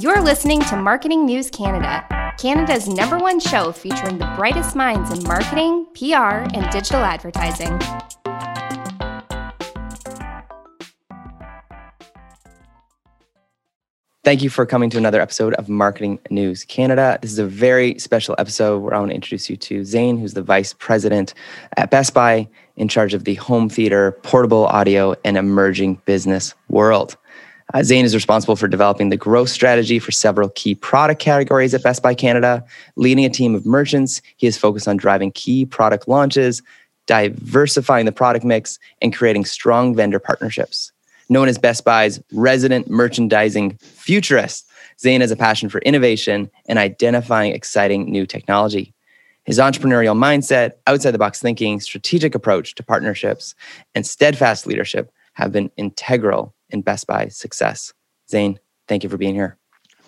You're listening to Marketing News Canada, Canada's number one show featuring the brightest minds in marketing, PR, and digital advertising. Thank you for coming to another episode of Marketing News Canada. This is a very special episode where I want to introduce you to Zane, who's the vice president at Best Buy in charge of the home theater, portable audio, and emerging business world. Uh, Zane is responsible for developing the growth strategy for several key product categories at Best Buy Canada. Leading a team of merchants, he is focused on driving key product launches, diversifying the product mix, and creating strong vendor partnerships. Known as Best Buy's resident merchandising futurist, Zane has a passion for innovation and identifying exciting new technology. His entrepreneurial mindset, outside the box thinking, strategic approach to partnerships, and steadfast leadership have been integral in Best Buy success. Zane, thank you for being here.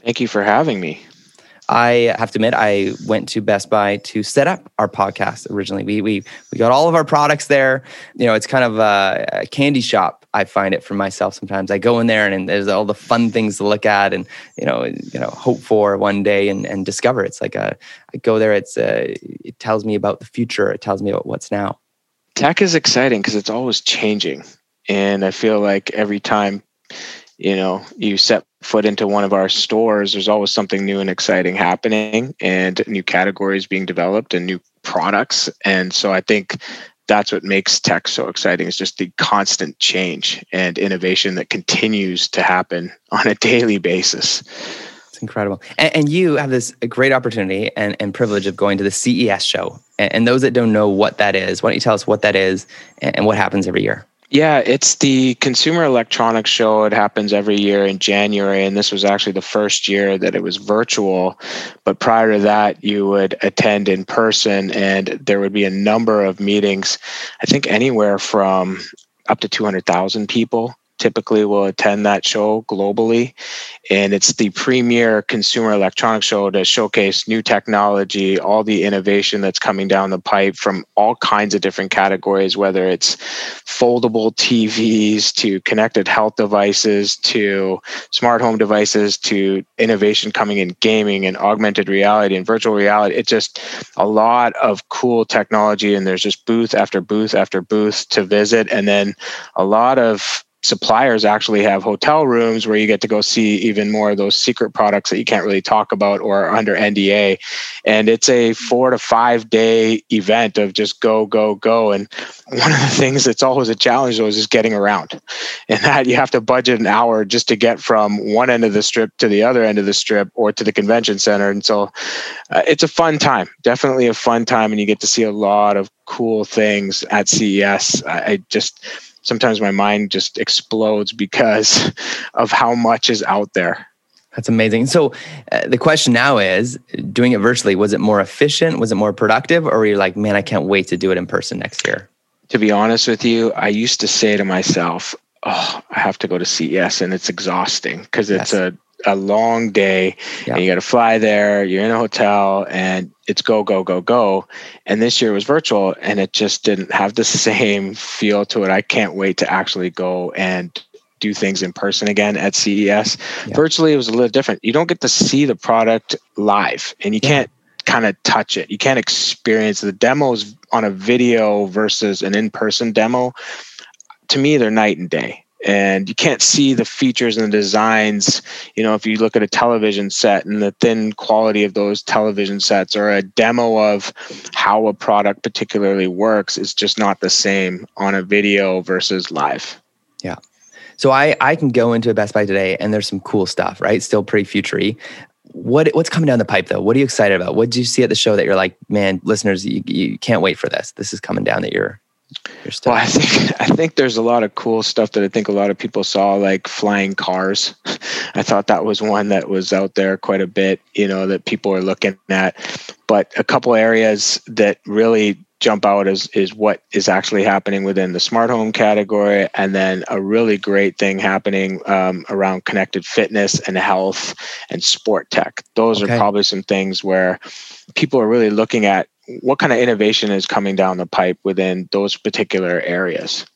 Thank you for having me. I have to admit, I went to Best Buy to set up our podcast originally. We we we got all of our products there. You know, it's kind of a, a candy shop. I find it for myself sometimes. I go in there and, and, there's all the fun things to look at and you know you know hope for one day and, and discover. It's like a I go there. It's a, it tells me about the future. It tells me about what's now. Tech is exciting because it's always changing, and I feel like every time you know you set foot into one of our stores there's always something new and exciting happening and new categories being developed and new products. And so i think that's what makes tech so exciting is just the constant change and innovation that continues to happen on a daily basis. It's incredible. And, and you have this great opportunity and, and privilege of going to the ces show. And, and, those that don't know what that is why don't you tell us what that is and, and what happens every year yeah, it's the Consumer Electronics Show. It happens every year in January, and this was actually the first year that it was virtual. But prior to that, you would attend in person, and there would be a number of meetings. I think anywhere from up to 200,000 people typically will attend that show globally. And it's the premier consumer electronics show to showcase new technology, all the innovation that's coming down the pipe from all kinds of different categories, whether it's foldable TVs to connected health devices to smart home devices to innovation coming in gaming and augmented reality and virtual reality. It's just a lot of cool technology. And there's just booth after booth after booth to visit. And then a lot of suppliers actually have hotel rooms where you get to go see even more of those secret products that you can't really talk about or under NDA. And it's a four to five day event of just go, go, go. And one of the things that's always a challenge though is just getting around. And that you have to budget an hour just to get from one end of the strip to the other end of the strip or to the convention center. And so uh, it's a fun time, definitely a fun time. And you get to see a lot of cool things at CES. I, I just, sometimes my mind just explodes because of how much is out there. That's amazing. So uh, the question now is doing it virtually, was it more efficient? Was it more productive? Or were you like, man, I can't wait to do it in person next year? To be honest with you, I used to say to myself, oh, I have to go to CES and it's exhausting because it's yes. a a long day yeah. and you got to fly there you're in a hotel and it's go go go go. And this year was virtual and it just didn't have the same feel to it. I can't wait to actually go and do things in person again at ces yeah. virtually it was a little different. You don't get to see the product live and you yeah. can't kind of touch it. You can't experience the demos on a video versus an in-person demo to me they're night and day and you can't see the features and the designs you know if you look at a television set and the thin quality of those television sets or a demo of how a product particularly works is just not the same on a video versus live. Yeah. So i i can go into a best buy today and there's some cool stuff right? Still pretty futury what what's coming down the pipe though? What are you excited about? What did you see at the show that you're like man listeners you, you can't wait for this. This is coming down that you're well, I think I think there's a lot of cool stuff that I think a lot of people saw, like flying cars. I thought that was one that was out there quite a bit, you know, that people are looking at. But a couple areas that really jump out is is what is actually happening within the smart home category, and then a really great thing happening um, around connected fitness and health and sport tech. Those okay. are probably some things where people are really looking at what kind of innovation is coming down the pipe within those particular areas?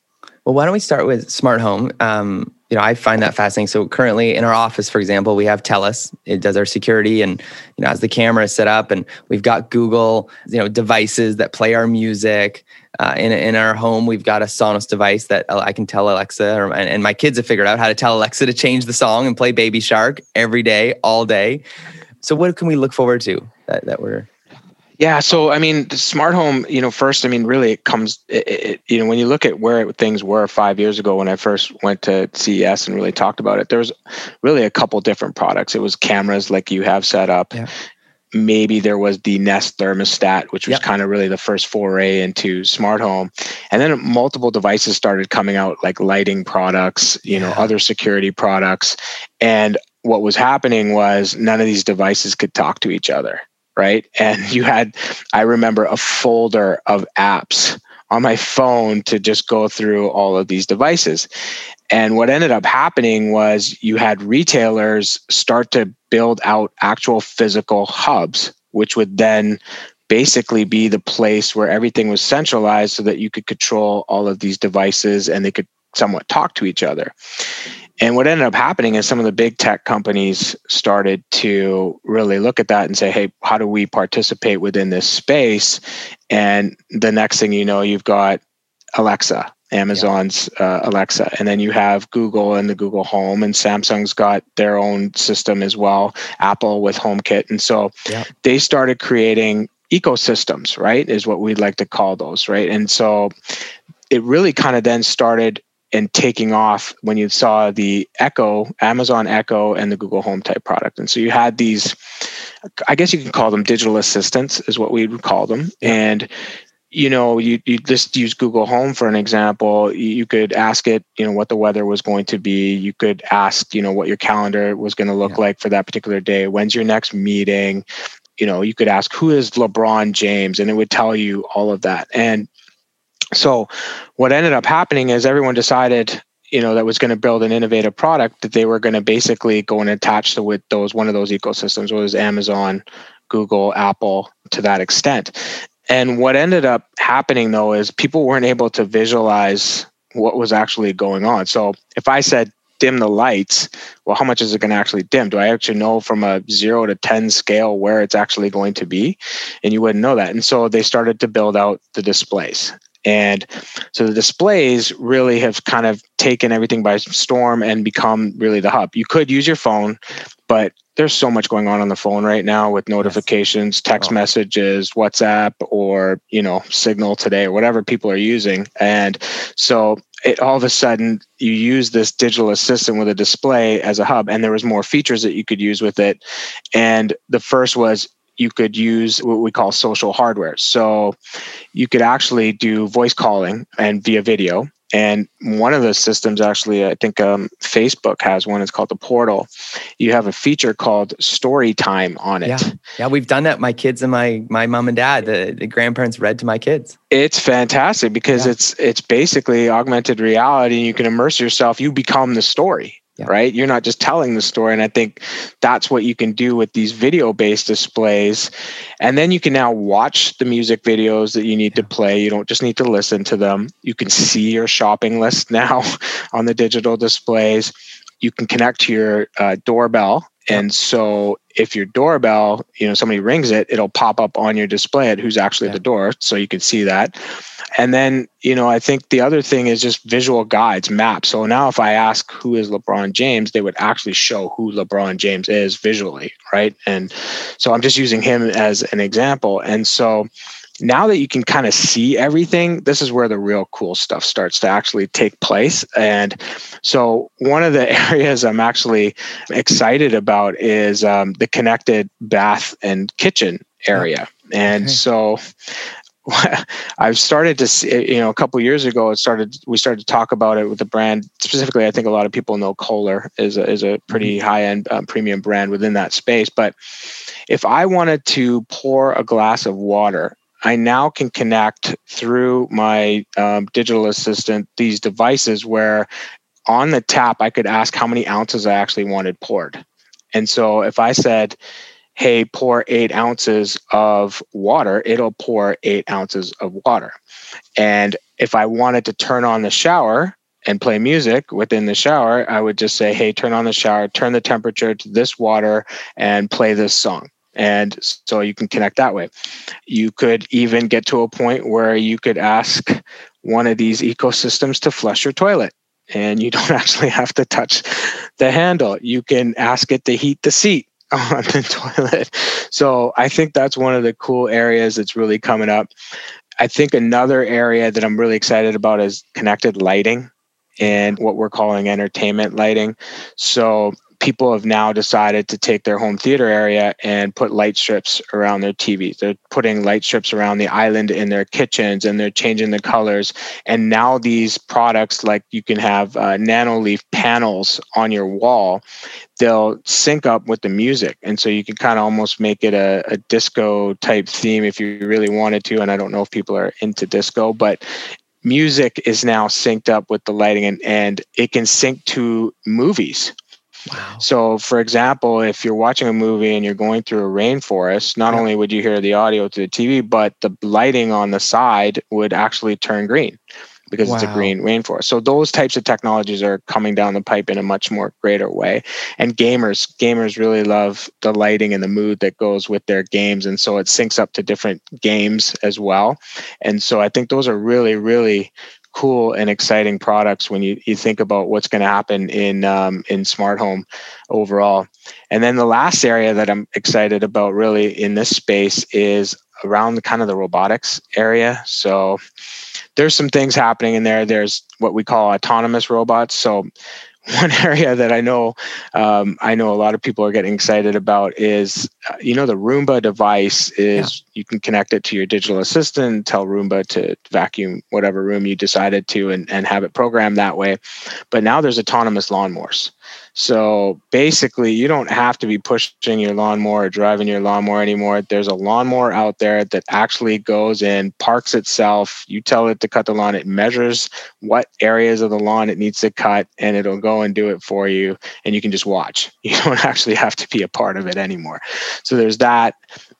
Well, why don't we start with smart home? Um, you know, I find that fascinating. So currently in our office, for example, we have Telus. It does our security and, you know, as the camera is set up and we've got Google, you know, devices that play our music. Uh, in, in our home, we've got a Sonos device that I can tell Alexa, or, and, and my kids have figured out how to tell Alexa to change the song and play Baby Shark every day, all day. So what can we look forward to that, that we're yeah, so I mean, the smart home. You know, first, I mean, really, it comes. It, it, you know, when you look at where things were five years ago, when I first went to CES and really talked about it, there was really a couple different products. It was cameras like you have set up. Yeah. Maybe there was the Nest thermostat, which was yep. kind of really the first foray into smart home, and then multiple devices started coming out, like lighting products, you yeah. know, other security products, and what was happening was none of these devices could talk to each other right? And you had, I remember a folder of apps on my phone to just go through all of these devices. And what ended up happening was you had retailers start to build out actual physical hubs, which would then basically be the place where everything was centralized so that you could control all of these devices and they could somewhat talk to each other. And what ended up happening is some of the big tech companies started to really look at that and say, hey, how do we participate within this space? And the next thing you know, you've got Alexa, Amazon's uh, Alexa, and then you have Google and the Google Home, and Samsung's got their own system as well, Apple with HomeKit. And so yeah. they started creating ecosystems, right? Is what we'd like to call those, right? And so it really kind of then started and taking off when you saw the Echo, Amazon Echo, and the Google Home type product. And so you had these, I guess you can call them digital assistants, is what we would call them. Yeah. And you know, you, you just use Google Home for an example. You could ask it, you know, what the weather was going to be. You could ask, you know, what your calendar was going to look yeah. like for that particular day. When's your next meeting? You know, you could ask, who is LeBron James? And it would tell you all of that. And so what ended up happening is everyone decided you know that was going to build an innovative product that they were going to basically go and attach to with those one of those ecosystems was amazon google apple to that extent. And what ended up happening though is people weren't able to visualize what was actually going on. So if i said dim the lights well how much is it going to actually dim? Do i actually know from a 0 to 10 scale where it's actually going to be? And you wouldn't know that. And so they started to build out the displays and so the displays really have kind of taken everything by storm and become really the hub. You could use your phone, but there's so much going on on the phone right now with notifications, text oh. messages, WhatsApp, or you know, Signal today, or whatever people are using. And so it, all of a sudden you use this digital assistant with a display as a hub and there was more features that you could use with it and the first was you could use what we call social hardware. So you could actually do voice calling and via video. And one of the systems, actually, I think um, Facebook has one. It's called the Portal. You have a feature called Story Time on it. Yeah, yeah, we've done that. My kids and my my mom and dad, the, the grandparents read to my kids. It's fantastic because yeah. it's it's basically augmented reality. You can immerse yourself. You become the story yeah. right? You're not just telling the story. And I think that's what you can do with these video based displays. And then you can now watch the music videos that you need yeah. to play. You don't just need to listen to them. You can see your shopping list now on the digital displays. You can connect to your uh, doorbell. And so if your doorbell, you know, somebody rings it, it'll pop up on your display at who's actually yeah. at the door. So you can see that. And then, you know, I think the other thing is just visual guides, maps. So now if I ask who is LeBron James, they would actually show who LeBron James is visually, right? And so I'm just using him as an example. And so now that you can kind of see everything, this is where the real cool stuff starts to actually take place. And so, one of the areas I'm actually excited about is um, the connected bath and kitchen area. And okay. so, I've started to see, you know, a couple years ago, it started, we started to talk about it with the brand. Specifically, I think a lot of people know Kohler is a, is a pretty mm-hmm. high end um, premium brand within that space. But if I wanted to pour a glass of water I now can connect through my um, digital assistant these devices where on the tap I could ask how many ounces I actually wanted poured. And so if I said, hey, pour eight ounces of water, it'll pour eight ounces of water. And if I wanted to turn on the shower and play music within the shower, I would just say, hey, turn on the shower, turn the temperature to this water, and play this song. And so you can connect that way. You could even get to a point where you could ask one of these ecosystems to flush your toilet. And you don't actually have to touch the handle. You can ask it to heat the seat on the toilet. So I think that's one of the cool areas that's really coming up. I think another area that I'm really excited about is connected lighting and what we're calling entertainment lighting. So people have now decided to take their home theater area and put light strips around their TVs. They're putting light strips around the island in their kitchens and they're changing the colors. And now these products, like you can have uh, Nanoleaf panels on your wall, they'll sync up with the music. And so you can kind of almost make it a, a disco type theme if you really wanted to. And I don't know if people are into disco, but music is now synced up with the lighting and, and it can sync to movies Wow. so, for example, if you're watching a movie and you're going through a rainforest, not Yeah. only would you hear the audio to the TV, but the lighting on the side would actually turn green because it's a green rainforest. So those types of technologies are coming down the pipe in a much more greater way. And gamers, gamers really love the lighting and the mood that goes with their games, and so it syncs up to different games as well. And so I think those are really, really cool and exciting products when you, you think about what's going to happen in um, in smart home overall. And then the last area that I'm excited about really in this space is around kind of the robotics area. So there's some things happening in there. There's what we call autonomous robots. So one area that I know um, I know a lot of people are getting excited about is uh, you know the Roomba device is you can connect it to your digital assistant, tell Roomba to vacuum whatever room you decided to, and, and have it programmed that way. But now there's autonomous lawnmowers. So basically, you don't have to be pushing your lawnmower or driving your lawnmower anymore. There's a lawnmower out there that actually goes in, parks itself. You tell it to cut the lawn, it measures what areas of the lawn it needs to cut, and it'll go and do it for you. And you can just watch. You don't actually have to be a part of it anymore. So there's that.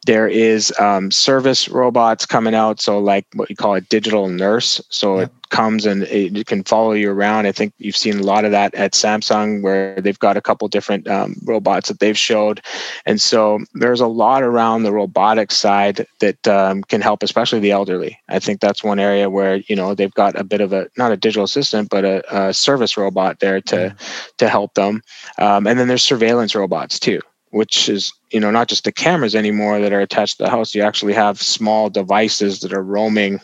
There is um, service robots coming out. So, like what you call a digital nurse. So Yep. it comes and it can follow you around. I think you've seen a lot of that at Samsung, where they've got a couple different um, robots that they've showed. And so there's a lot around the robotics side that um, can help, especially the elderly. I think that's one area where you know they've got a bit of a not a digital assistant, but a, a service robot there to to help them. Um, and then there's surveillance robots too which is you know not just the cameras anymore that are attached to the house you actually have small devices that are roaming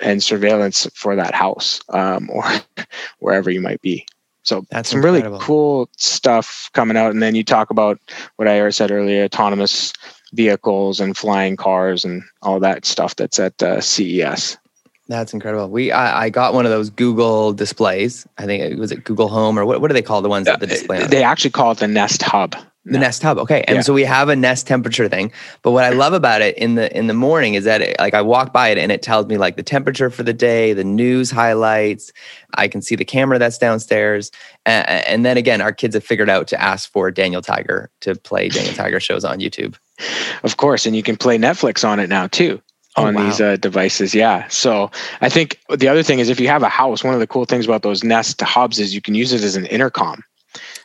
and surveillance for that house um, or wherever you might be so That's some incredible. really cool stuff coming out and then you talk about what i said earlier autonomous vehicles and flying cars and all that stuff that's at uh, ces That's incredible. We I, I got one of those Google displays. I think it was it Google Home or what, what do they call the ones that the display on? they actually call it the nest hub the Nest Hub. Okay, and Yeah. so we have a Nest temperature thing. But what I love about it in the in the morning is that it, like I walk by it and it tells me like the temperature for the day, the news highlights. I can see the camera that's downstairs, and, and then again, our kids have figured out to ask for Daniel Tiger to play Daniel Tiger shows on YouTube. Of course, and you can play Netflix on it now too. Oh, on wow. these uh, devices, yeah. So I think the other thing is if you have a house, one of the cool things about those Nest hubs is you can use it as an intercom.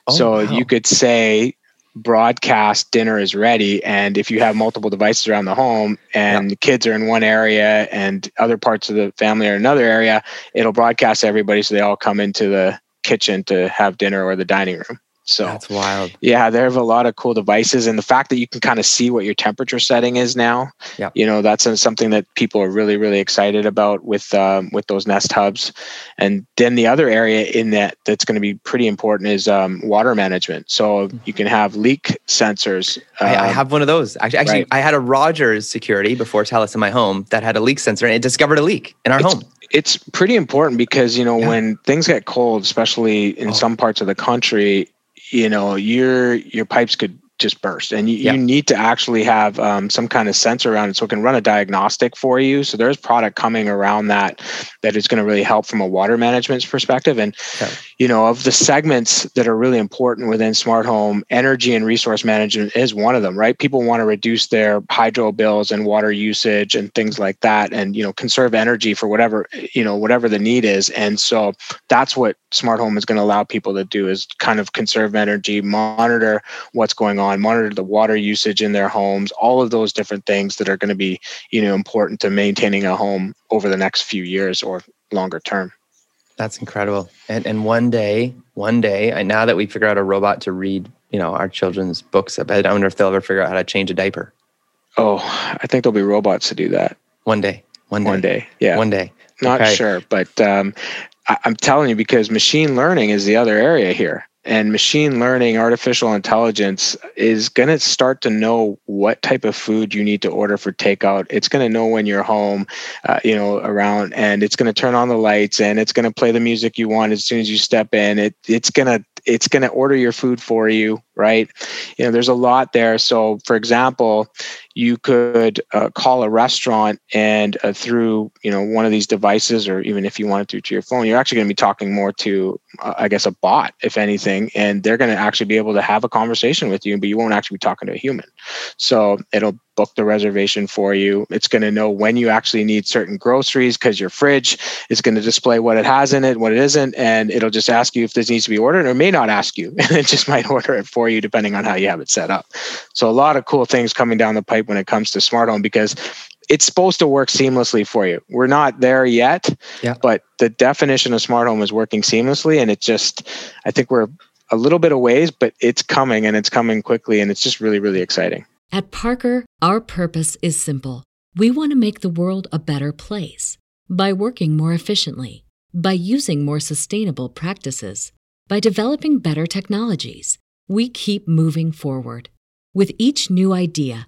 Oh, so wow. you could say broadcast dinner is ready and if you have multiple devices around the home and the kids are in one area and other parts of the family are in another area it'll broadcast everybody so they all come into the kitchen to have dinner or the dining room so That's wild. yeah, they have a lot of cool devices, and the fact that you can kind of see what your temperature setting is now, Yep. you know, that's something that people are really, really excited about with um, with those Nest hubs. And then the other area in that that's going to be pretty important is um, water management. So you can have leak sensors. I, I um, have one of those. Actually, actually right. I had a Rogers security before Telus in my home that had a leak sensor and it discovered a leak in our It's- home. it's pretty important because you know Yeah. when things get cold, especially in Oh. some parts of the country, you know your your pipes could just burst, and you, Yeah. you need to actually have um, some kind of sensor around it so it can run a diagnostic for you. So there's product coming around that that is going to really help from a water management perspective. And Okay. You know, of the segments that are really important within smart home, energy and resource management is one of them, right? People want to reduce their hydro bills and water usage and things like that and, you know, conserve energy for whatever, you know, whatever the need is. And so that's what smart home is going to allow people to do is kind of conserve energy, monitor what's going on, monitor the water usage in their homes, all of those different things that are going to be, you know, important to maintaining a home over the next few years or longer term. That's incredible. And and one day, one day, I, now that we figure out a robot to read, you know, our children's books, I bet I wonder if they'll ever figure out how to change a diaper. Oh, I think there'll be robots to do that. One day. One day. One day. Yeah. One day. Not okay. sure, but um, I, I'm telling you because machine learning is the other area here and machine learning artificial intelligence is going to start to know what type of food you need to order for takeout. It's going to know when you're home uh, you know around and it's going to turn on the lights and it's going to play the music you want as soon as you step in. It it's going to it's going to order your food for you right? You know there's a lot there. So for example you could uh, call a restaurant and uh, through you know one of these devices or even if you wanted to to your phone you're actually going to be talking more to uh, i guess a bot if anything and they're going to actually be able to have a conversation with you but you won't actually be talking to a human so it'll book the reservation for you. It's going to know when you actually need certain groceries because your fridge is going to display what it has in it, what it isn't, and it'll just ask you if this needs to be ordered or may not ask you. And it just might order it for you depending on how you have it set up. So a lot of cool things coming down the pipe when it comes to smart home because it's supposed to work seamlessly for you. We're not there yet, yeah. but the definition of smart home is working seamlessly and it just I think we're a little bit of ways, but it's coming and it's coming quickly and it's just really really exciting. At Parker, our purpose is simple. We want to make the world a better place by working more efficiently, by using more sustainable practices, by developing better technologies. We keep moving forward. With each new idea,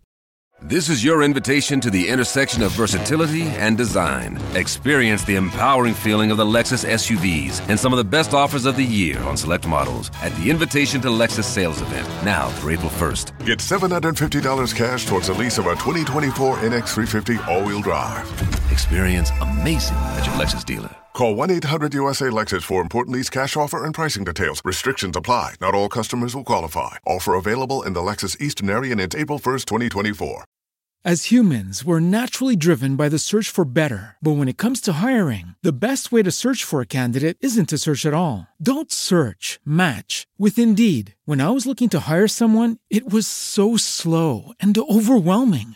This is your invitation to the intersection of versatility and design. Experience the empowering feeling of the Lexus SUVs and some of the best offers of the year on select models at the Invitation to Lexus sales event, now through April 1st. Get $750 cash towards the lease of a 2024 NX350 all wheel drive. Experience amazing at your Lexus dealer. Call 1 800 USA Lexus for important lease cash offer and pricing details. Restrictions apply. Not all customers will qualify. Offer available in the Lexus Eastern area and April 1st, 2024. As humans, we're naturally driven by the search for better. But when it comes to hiring, the best way to search for a candidate isn't to search at all. Don't search, match with Indeed. When I was looking to hire someone, it was so slow and overwhelming.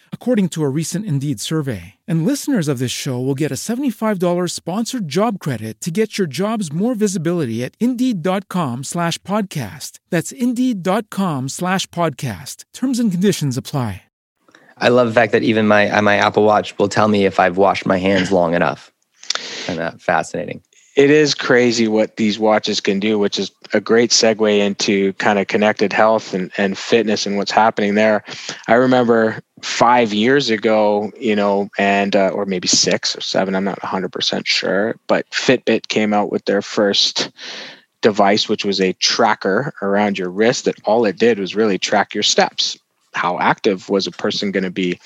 according to a recent Indeed survey. And listeners of this show will get a $75 sponsored job credit to get your jobs more visibility at Indeed.com slash podcast. That's Indeed.com slash podcast. Terms and conditions apply. I love the fact that even my uh, my Apple Watch will tell me if I've washed my hands long enough. And that fascinating. It is crazy what these watches can do, which is a great segue into kind of connected health and, and fitness and what's happening there. I remember five years ago, you know, and uh, or maybe six or seven, I'm not 100% sure, but Fitbit came out with their first device, which was a tracker around your wrist that all it did was really track your steps how active was a person going to be.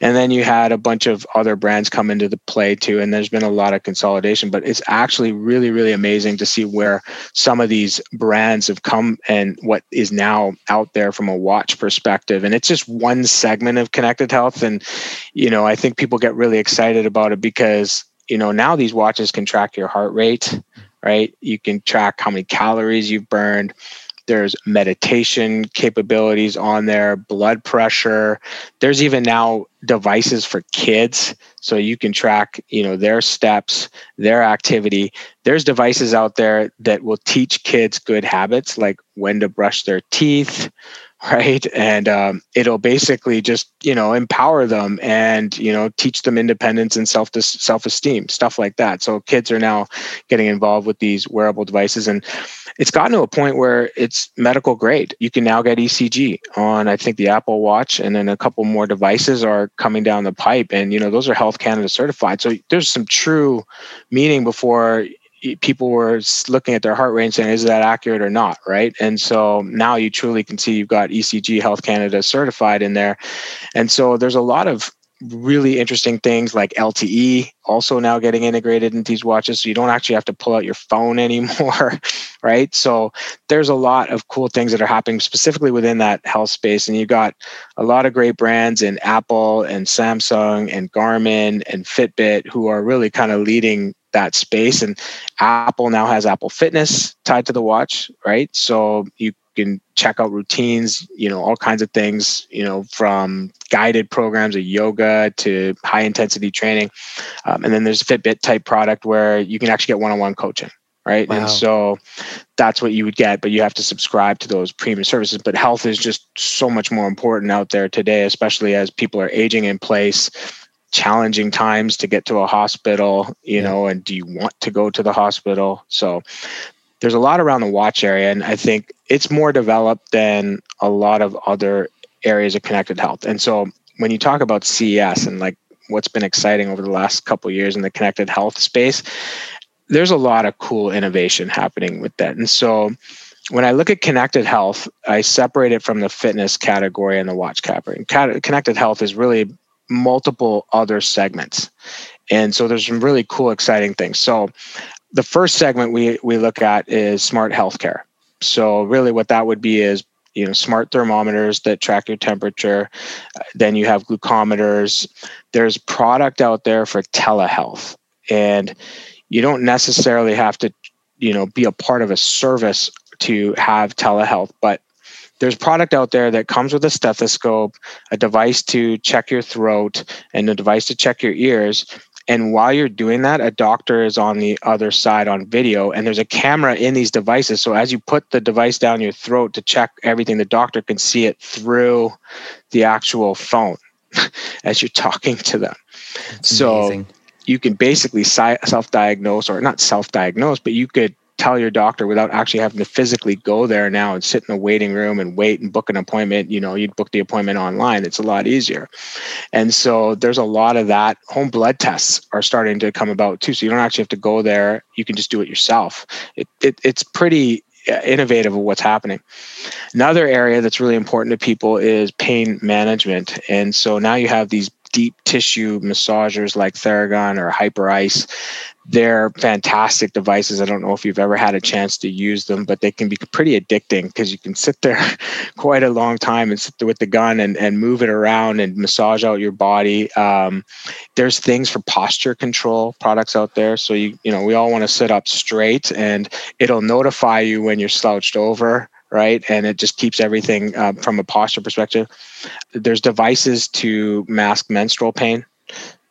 And then you had a bunch of other brands come into the play too and there's been a lot of consolidation but it's actually really really amazing to see where some of these brands have come and what is now out there from a watch perspective. And it's just one segment of connected health and you know i think people get really excited about it because you know now these watches can track your heart rate right? You can track how many calories you've burned there's meditation capabilities on there, blood pressure. There's even now devices for kids so you can track, you know, their steps, their activity. There's devices out there that will teach kids good habits like when to brush their teeth, right? And um, it'll basically just you know empower them and you know teach them independence and self self-esteem stuff like that. So kids are now getting involved with these wearable devices and it's gotten to a point where it's medical grade. You can now get ecg on i think the apple watch and then a couple more devices are coming down the pipe and you know those are health canada certified. So there's some true meaning before people were looking at their heart rate and saying, is that accurate or not? Right. And so now you truly can see you've got ECG Health Canada certified in there. And so there's a lot of really interesting things like LTE also now getting integrated into these watches. So you don't actually have to pull out your phone anymore. right. So there's a lot of cool things that are happening specifically within that health space. And you've got a lot of great brands in Apple and Samsung and Garmin and Fitbit who are really kind of leading that space. And Apple now has Apple Fitness tied to the watch, right? So you can check out routines, you know, all kinds of things, you know, from guided programs of yoga to high intensity training. Um, and then there's a Fitbit type product where you can actually get one on one coaching. Right. Wow. And so that's what you would get, but you have to subscribe to those premium services. But health is just so much more important out there today, especially as people are aging in place challenging times to get to a hospital, you know, and do you want to go to the hospital? So there's a lot around the watch area, and I think it's more developed than a lot of other areas of connected health. And so when you talk about CES and like what's been exciting over the last couple years in the connected health space, there's a lot of cool innovation happening with that. And so when I look at connected health, I separate it from the fitness category and the watch category. Connected health is really multiple other segments. And so there's some really cool, exciting things. So the first segment we, we look at is smart healthcare. So really what that would be is you know smart thermometers that track your temperature then you have glucometers there's product out there for telehealth and you don't necessarily have to you know be a part of a service to have telehealth but there's product out there that comes with a stethoscope, a device to check your throat, and a device to check your ears. And while you're doing that, a doctor is on the other side on video, and there's a camera in these devices. So as you put the device down your throat to check everything, the doctor can see it through the actual phone as you're talking to them. That's so amazing. you can basically self diagnose, or not self diagnose, but you could tell your doctor without actually having to physically go there now and sit in a waiting room and wait and book an appointment. You know you'd book the appointment online. It's a lot easier. And so there's a lot of that. Home blood tests are starting to come about too. So you don't actually have to go there. You can just do it yourself. It, it it's pretty uh, innovative of what's happening. Another area that's really important to people is pain management. And so now you have these deep tissue massagers like Theragun or Hyperice they're fantastic devices. I don't know if you've ever had a chance to use them, but they can be pretty addicting because you can sit there quite a long time and sit there with the gun and, and move it around and massage out your body. Um, there's things for posture control products out there. So you you know we all want to sit up straight, and it'll notify you when you're slouched over right? And it just keeps everything uh, from a posture perspective. There's devices to mask menstrual pain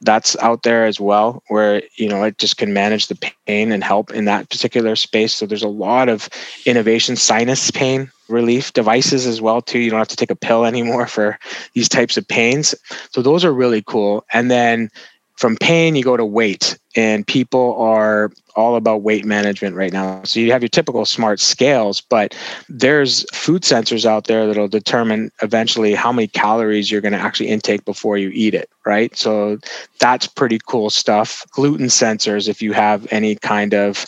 that's out there as well where you know it just can manage the pain and help in that particular space. So there's a lot of innovation sinus pain relief devices as well too. You don't have to take a pill anymore for these types of pains. So those are really cool. And then from pain you go to weight and people are all about weight management right now. So you have your typical smart scales but there's food sensors out there that'll determine eventually how many calories you're going to actually intake before you eat it right? So that's pretty cool stuff. Gluten sensors if you have any kind of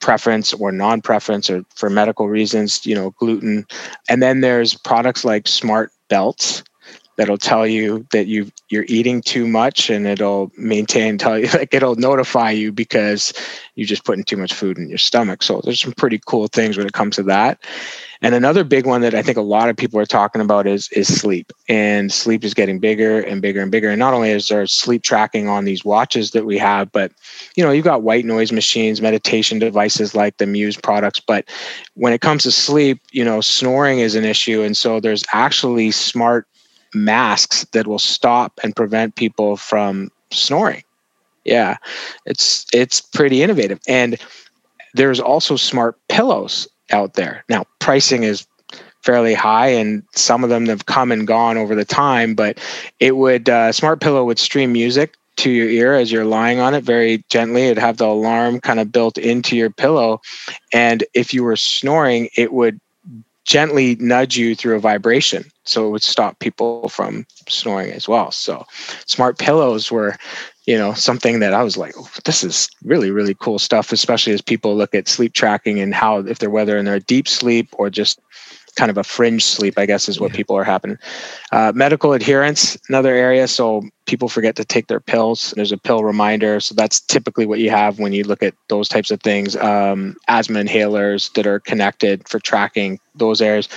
preference or non-preference or for medical reasons you know gluten. And then there's products like smart belts that'll tell you that you you're eating too much and it'll maintain tell you like it'll notify you because you're just putting too much food in your stomach so there's some pretty cool things when it comes to that and another big one that I think a lot of people are talking about is is sleep. And sleep is getting bigger and bigger and bigger. And not only is there sleep tracking on these watches that we have, but you know, you've got white noise machines, meditation devices like the Muse products. But when it comes to sleep, you know, snoring is an issue. And so there's actually smart masks that will stop and prevent people from snoring. Yeah. It's it's pretty innovative. And there's also smart pillows out there. Now, pricing is fairly high and some of them have come and gone over the time but it would uh, smart pillow would stream music to your ear as you're lying on it very gently it'd have the alarm kind of built into your pillow and if you were snoring it would gently nudge you through a vibration. So it would stop people from snoring as well. So smart pillows were you know something that i was like oh, this is really really cool stuff especially as people look at sleep tracking and how if they're whether in their deep sleep or just kind of a fringe sleep i guess is what yeah. people are happening uh, medical adherence another area so people forget to take their pills there's a pill reminder so that's typically what you have when you look at those types of things um, asthma inhalers that are connected for tracking those areas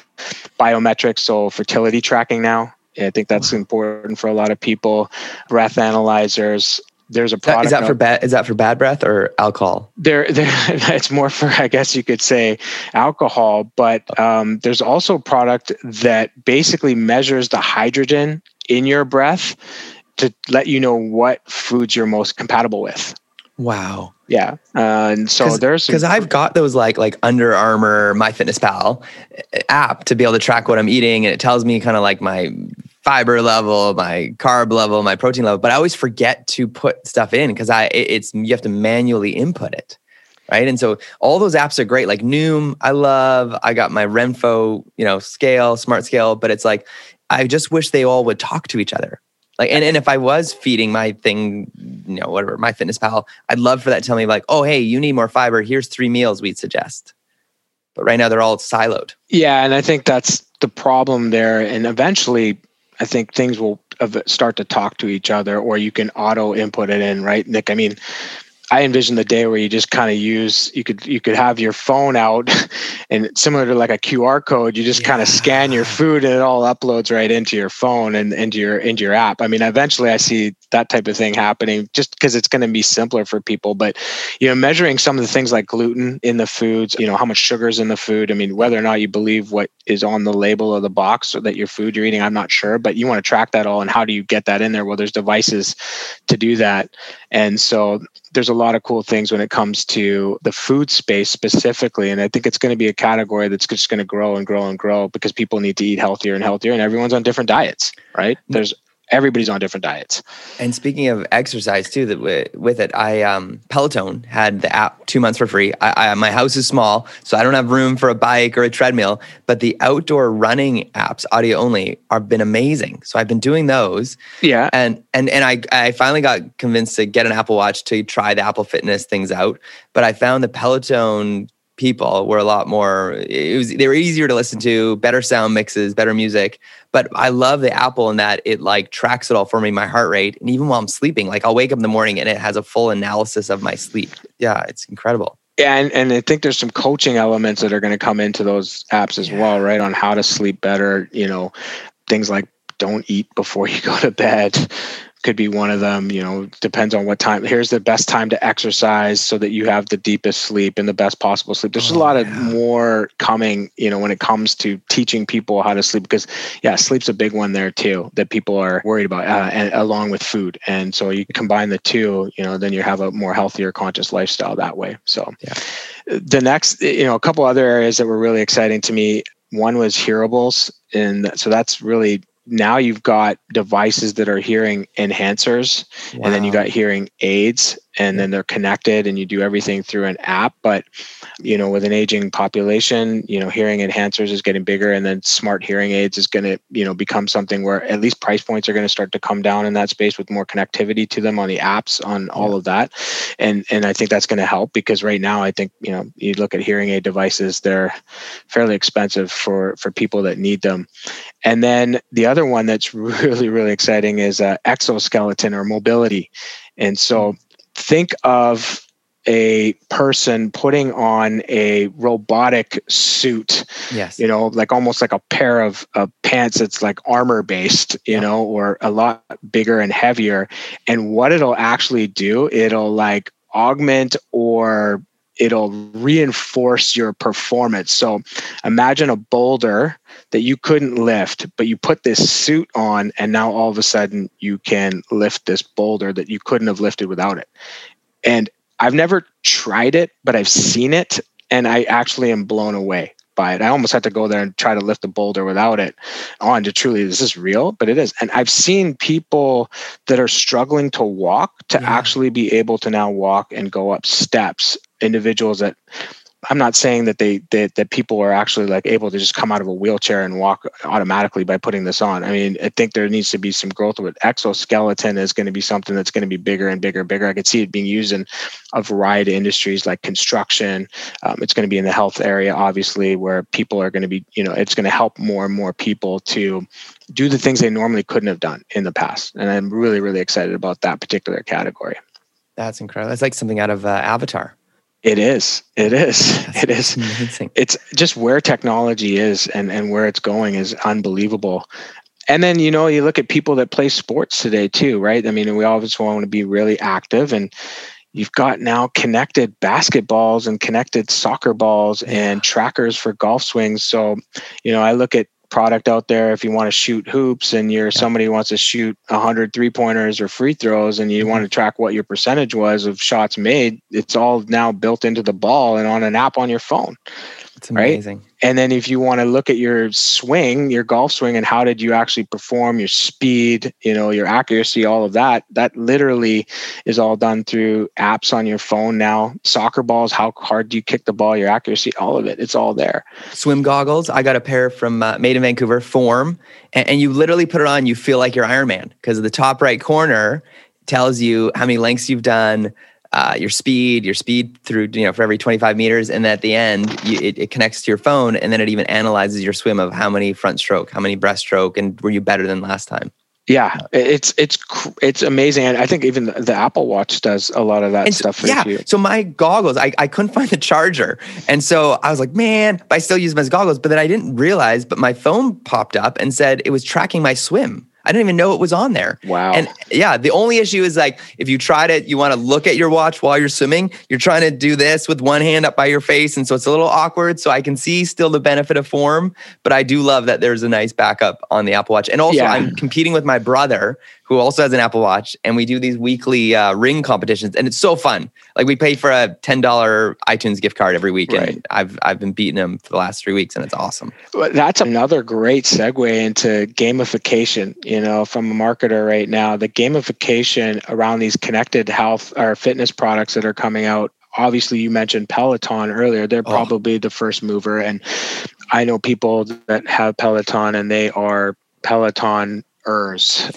biometrics so fertility tracking now I think that's important for a lot of people. Breath analyzers. There's a product. Is that for bad? Is that for bad breath or alcohol? There, there. It's more for, I guess you could say, alcohol. But um, there's also a product that basically measures the hydrogen in your breath to let you know what foods you're most compatible with. Wow. Yeah. Uh, and so Cause, there's because I've got those like like Under Armour, MyFitnessPal uh, app to be able to track what I'm eating, and it tells me kind of like my fiber level, my carb level, my protein level. But I always forget to put stuff in because I it's you have to manually input it, right? And so all those apps are great. Like Noom, I love. I got my Renpho, you know, scale, smart scale, but it's like I just wish they all would talk to each other like, and, and if I was feeding my thing, you know, whatever, my fitness pal, I'd love for that to tell me, like, oh, hey, you need more fiber. Here's three meals we'd suggest. But right now they're all siloed. Yeah. And I think that's the problem there. And eventually, I think things will start to talk to each other, or you can auto input it in, right, Nick? I mean, I envision the day where you just kind of use you could you could have your phone out and similar to like a QR code, you just yeah. kind of scan your food and it all uploads right into your phone and into your into your app. I mean, eventually I see that type of thing happening just because it's going to be simpler for people. But you know, measuring some of the things like gluten in the foods, you know, how much sugar is in the food. I mean, whether or not you believe what is on the label of the box or that your food you're eating, I'm not sure. But you want to track that all and how do you get that in there? Well, there's devices to do that. And so there's a lot of cool things when it comes to the food space specifically. And I think it's going to be a category that's just going to grow and grow and grow because people need to eat healthier and healthier and everyone's on different diets, right? There's everybody's on different diets. And speaking of exercise too, that with, with it, I um, Peloton had the app two months for free. I, I, my house is small, so I don't have room for a bike or a treadmill. But the outdoor running apps, audio only, have been amazing. So I've been doing those. Yeah. And and and I I finally got convinced to get an Apple Watch to try the Apple Fitness things out. But I found the Peloton people were a lot more it was they were easier to listen to better sound mixes better music but i love the apple in that it like tracks it all for me my heart rate and even while i'm sleeping like i'll wake up in the morning and it has a full analysis of my sleep yeah it's incredible yeah, and, and I think there's some coaching elements that are going to come into those apps as yeah. well, right? On how to sleep better, you know, things like don't eat before you go to bed, could be one of them you know depends on what time here's the best time to exercise so that you have the deepest sleep and the best possible sleep. There's oh, a lot of more coming you know when it comes to teaching people how to sleep because yeah sleep's a big one there too that people are worried about uh, and along with food. And so you combine the two you know then you have a more healthier conscious lifestyle that way. So yeah. the next you know a couple other areas that were really exciting to me one was hearables. And so that's really now you've got devices that are hearing enhancers wow. and then you got hearing aids and then they're connected and you do everything through an app. But you know with an aging population you know hearing enhancers is getting bigger and then smart hearing aids is going to you know become something where at least price points are going to start to come down in that space with more connectivity to them on the apps on all of that. And and i think that's going to help because right now i think you know you look at hearing aid devices they're fairly expensive for for people that need them. And then the other one that's really really exciting is uh, exoskeleton or mobility. And so think of a person putting on a robotic suit yes you know like almost like a pair of, of pants that's like armor based you yeah. know or a lot bigger and heavier and what it'll actually do it'll like augment or it'll reinforce your performance. So imagine a boulder that you couldn't lift, but you put this suit on, and now all of a sudden you can lift this boulder that you couldn't have lifted without it. And I've never tried it, but I've seen it, and I actually am blown away by it. I almost had to go there and try to lift a boulder without it on to truly, this is this real? But it is. And I've seen people that are struggling to walk to yeah. actually be able to now walk and go up steps. Individuals that I'm not saying that they that, that people are actually like able to just come out of a wheelchair and walk automatically by putting this on. I mean, I think there needs to be some growth with exoskeleton is going to be something that's going to be bigger and bigger and bigger. I could see it being used in a variety of industries like construction. Um, it's going to be in the health area, obviously, where people are going to be, you know, it's going to help more and more people to do the things they normally couldn't have done in the past. And I'm really, really excited about that particular category. That's incredible. It's like something out of uh, Avatar. It is. It is. That's it is. Amazing. It's just where technology is and, and where it's going is unbelievable. And then, you know, you look at people that play sports today too, right? I mean, we always want to be really active and you've got now connected basketballs and connected soccer balls and trackers for golf swings. So, you know, I look at product out there if you want to shoot hoops and you're yeah. somebody who wants to shoot 100 three pointers or free throws and you mm-hmm. want to track what your percentage was of shots made it's all now built into the ball and on an app on your phone amazing. Right? And then if you want to look at your swing, your golf swing, and how did you actually perform, your speed, you know, your accuracy, all of that, that literally is all done through apps on your phone now. Soccer balls, how hard do you kick the ball, your accuracy, all of it, it's all there. Swim goggles, I got a pair from uh, Made in Vancouver, Form, and, and you literally put it on, you feel like you're Iron Man because the top right corner tells you how many lengths you've done uh, your speed, your speed through, you know, for every 25 meters. And at the end, you, it, it, connects to your phone and then it even analyzes your swim of how many front stroke, how many breaststroke, and were you better than last time? Yeah, it's it's it's amazing, and I think even the, Apple Watch does a lot of that and stuff. So, yeah, you. so my goggles, I, I couldn't find the charger, and so I was like, man, I still use them as goggles. But then I didn't realize, but my phone popped up and said it was tracking my swim. I didn't even know it was on there. Wow. And yeah, the only issue is like if you try to, you want to look at your watch while you're swimming, you're trying to do this with one hand up by your face. And so it's a little awkward. So I can see still the benefit of form, but I do love that there's a nice backup on the Apple Watch. And also, yeah. I'm competing with my brother who also has an Apple Watch, and we do these weekly uh, ring competitions, and it's so fun. Like we pay for a ten dollar iTunes gift card every week, right. and I've I've been beating them for the last three weeks, and it's awesome. Well, that's another great segue into gamification. You know, from a marketer right now, the gamification around these connected health or fitness products that are coming out obviously you mentioned peloton earlier they're oh. probably the first mover and i know people that have peloton and they are peloton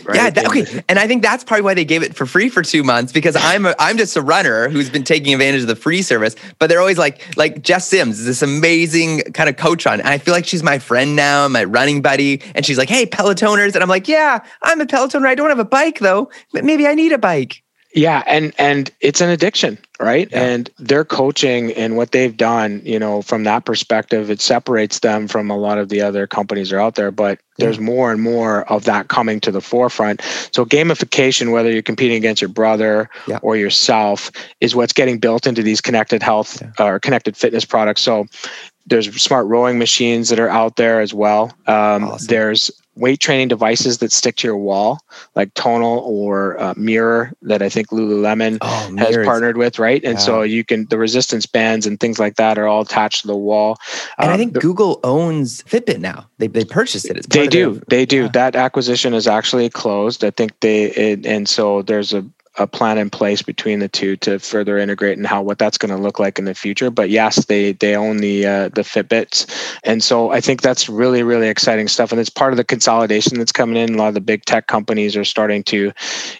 Right? Yeah, that, okay. And I think that's probably why they gave it for free for two months because I'm a, I'm just a runner who's been taking advantage of the free service. But they're always like like Jess Sims is this amazing kind of coach on, and I feel like she's my friend now, my running buddy. And she's like, "Hey, Pelotoners," and I'm like, "Yeah, I'm a Pelotoner. I don't have a bike though, but maybe I need a bike." Yeah, and and it's an addiction, right? Yeah. And their coaching and what they've done, you know, from that perspective, it separates them from a lot of the other companies that are out there. But there's more and more of that coming to the forefront. So gamification, whether you're competing against your brother yeah. or yourself, is what's getting built into these connected health yeah. or connected fitness products. So there's smart rowing machines that are out there as well. Um, awesome. There's weight training devices that stick to your wall, like Tonal or uh, Mirror, that I think Lululemon oh, has partnered with, right? And yeah. so you can the resistance bands and things like that are all attached to the wall. And um, I think the, Google owns Fitbit now. They they purchased it. they do. Their, they do. Yeah. That acquisition is actually closed. I think they it, and so there's a a plan in place between the two to further integrate and how what that's going to look like in the future. But yes, they they own the uh, the Fitbits, and so I think that's really really exciting stuff. And it's part of the consolidation that's coming in. A lot of the big tech companies are starting to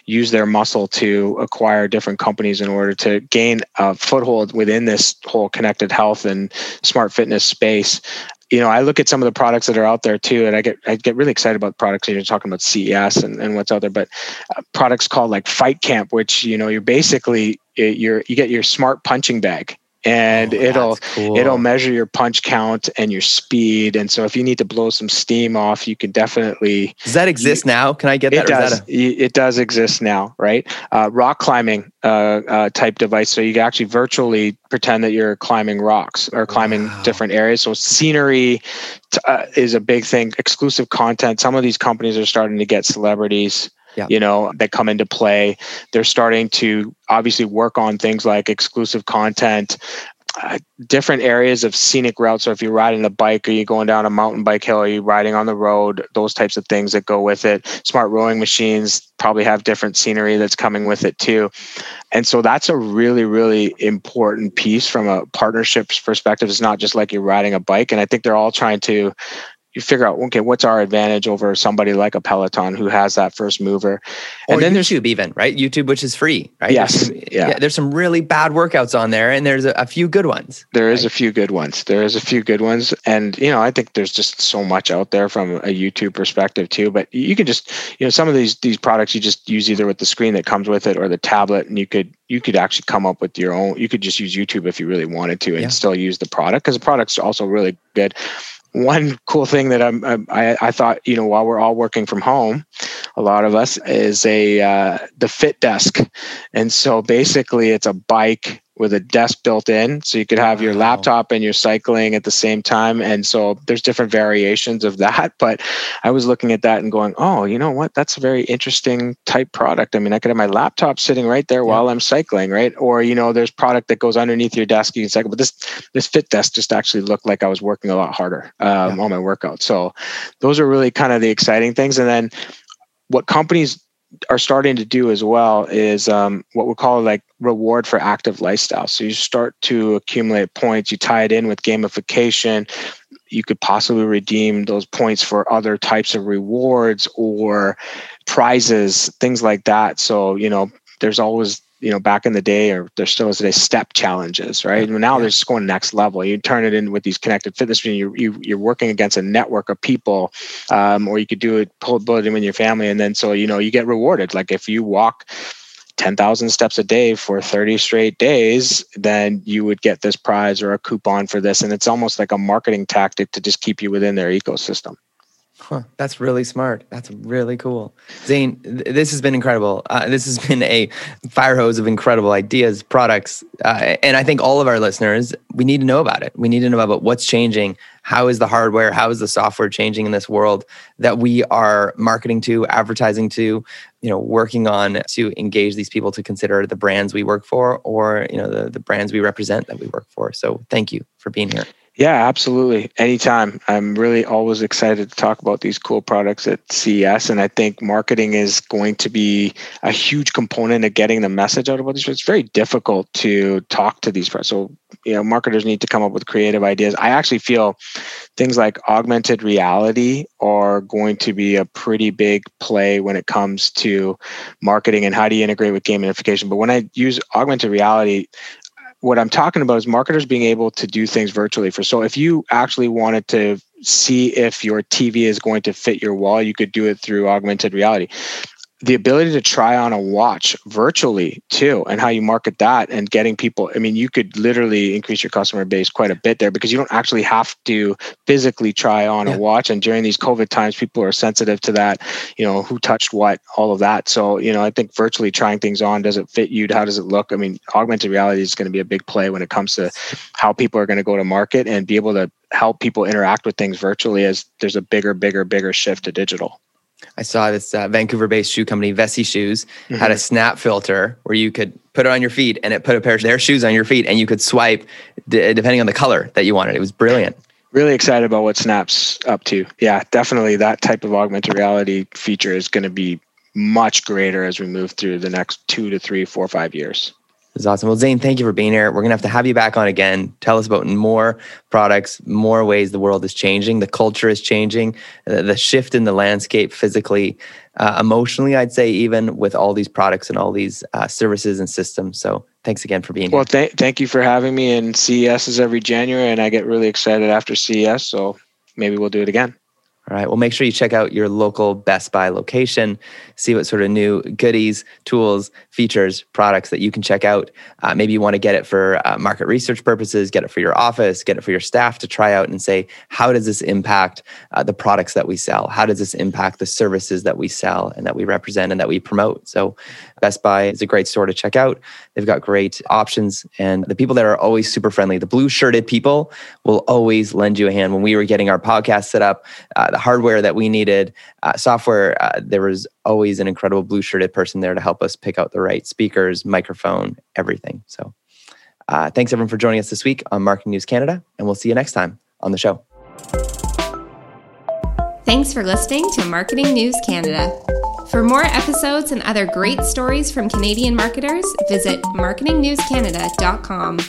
use their muscle to acquire different companies in order to gain a foothold within this whole connected health and smart fitness space you know, I look at some of the products that are out there too, and I get I get really excited about products. You're talking about CES and, and what's out there, but uh, products called like Fight Camp, which you know, you're basically you're you get your smart punching bag, and oh, it'll cool. it'll measure your punch count and your speed. And so if you need to blow some steam off you can definitely does that exist you, now? Can i get that it does. a- it does exist now right? Uh, rock climbing uh, uh, type device. So you can actually virtually pretend that you're climbing rocks or climbing wow. different areas. So scenery t- uh, is a big thing. Exclusive content. Some of these companies are starting to get celebrities yeah. you know, that come into play. They're starting to obviously work on things like exclusive content, uh, different areas of scenic routes. So if you're riding a bike, are you going down a mountain bike hill? Are you riding on the road? Those types of things that go with it. Smart rowing machines probably have different scenery that's coming with it too. And so that's a really, really important piece from a partnerships perspective. It's not just like you're riding a bike. And I think they're all trying to you figure out okay what's our advantage over somebody like a peloton who has that first mover and or then there's youtube even right youtube which is free right yes there's some, yeah. yeah. there's some really bad workouts on there and there's a, a few good ones There is right? a few good ones there is a few good ones and you know i think there's just so much out there from a youtube perspective too but you can just you know some of these these products you just use either with the screen that comes with it or the tablet and you could you could actually come up with your own you could just use youtube if you really wanted to and yeah. still use the product because the product's also really good one cool thing that I'm, I, I thought, you know, while we're all working from home, a lot of us is a uh, the Fit Desk, and so basically it's a bike with a desk built in so you could have wow. your laptop and your cycling at the same time and so there's different variations of that but i was looking at that and going oh you know what that's a very interesting type product i mean i could have my laptop sitting right there yeah. while i'm cycling right or you know there's product that goes underneath your desk you can cycle but this this fit desk just actually looked like i was working a lot harder um, yeah. on my workout so those are really kind of the exciting things and then what companies are starting to do as well is um, what we call like reward for active lifestyle. So you start to accumulate points, you tie it in with gamification. You could possibly redeem those points for other types of rewards or prizes, things like that. So, you know, there's always you know back in the day or there still is today step challenges right yeah. now yeah. they're just going next level you turn it in with these connected fitness you, you you're working against a network of people um, or you could do it pull build them in your family and then so you know you get rewarded like if you walk 10,000 steps a day for 30 straight days, then you would get this prize or a coupon for this. And it's almost like a marketing tactic to just keep you within their ecosystem. Huh, that's really smart. That's really cool. Zane, th- this has been incredible. Uh, this has been a fire hose of incredible ideas, products. Uh, and I think all of our listeners, we need to know about it. We need to know about what's changing. How is the hardware, how is the software changing in this world that we are marketing to, advertising to, you know, working on to engage these people to consider the brands we work for or, you know, the, the brands we represent that we work for. So thank you for being here. Yeah, absolutely. Anytime. I'm really always excited to talk about these cool products at CES. And I think marketing is going to be a huge component of getting the message out about these. It's very difficult to talk to these. Products. So, you know, marketers need to come up with creative ideas. I actually feel things like augmented reality are going to be a pretty big play when it comes to marketing and how do you integrate with gamification. But when I use augmented reality, what I'm talking about is marketers being able to do things virtually. For so, if you actually wanted to see if your TV is going to fit your wall, you could do it through augmented reality the ability to try on a watch virtually too and how you market that and getting people i mean you could literally increase your customer base quite a bit there because you don't actually have to physically try on yeah. a watch and during these covid times people are sensitive to that you know who touched what all of that. So you know i think virtually trying things on does it fit you? How does it look? I mean augmented reality is going to be a big play when it comes to how people are going to go to market and be able to help people interact with things virtually as there's a bigger bigger bigger shift to digital I saw this uh, Vancouver-based shoe company, Vessi Shoes, mm-hmm. had a snap filter where you could put it on your feet, and it put a pair of their shoes on your feet, and you could swipe d- depending on the color that you wanted. It was brilliant. Really excited about what Snap's up to. Yeah, definitely that type of augmented reality feature is going to be much greater as we move through the next two to three, four, five years. It's awesome. Well, Zane, thank you for being here. We're going to have to have you back on again. Tell us about more products, more ways the world is changing, the culture is changing, the shift in the landscape physically, uh, emotionally, I'd say, even with all these products and all these uh, services and systems. So thanks again for being well, here. Well, th- thank you for having me. And CES is every January, and I get really excited after CES. So maybe we'll do it again. All right. Well, make sure you check out your local Best Buy location, see what sort of new goodies, tools, features, products that you can check out. Uh, maybe you want to get it for uh, market research purposes, get it for your office, get it for your staff to try out and say, how does this impact uh, the products that we sell? How does this impact the services that we sell and that we represent and that we promote? So, Best Buy is a great store to check out. They've got great options, and the people there are always super friendly. The blue shirted people will always lend you a hand. When we were getting our podcast set up, uh, hardware that we needed, uh, software, uh, there was always an incredible blue shirted person there to help us pick out the right speakers, microphone, everything. So, uh, thanks everyone for joining us this week on Marketing News Canada, and we'll see you next time on the show. Thanks for listening to Marketing News Canada. For more episodes and other great stories from Canadian marketers, visit marketingnewscanada.com.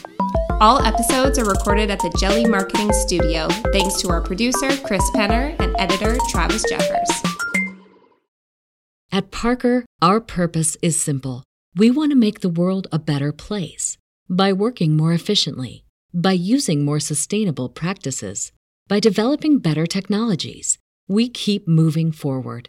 All episodes are recorded at the Jelly Marketing Studio, thanks to our producer, Chris Penner, and editor, Travis Jeffers. At Parker, our purpose is simple. We want to make the world a better place by working more efficiently, by using more sustainable practices, by developing better technologies. We keep moving forward.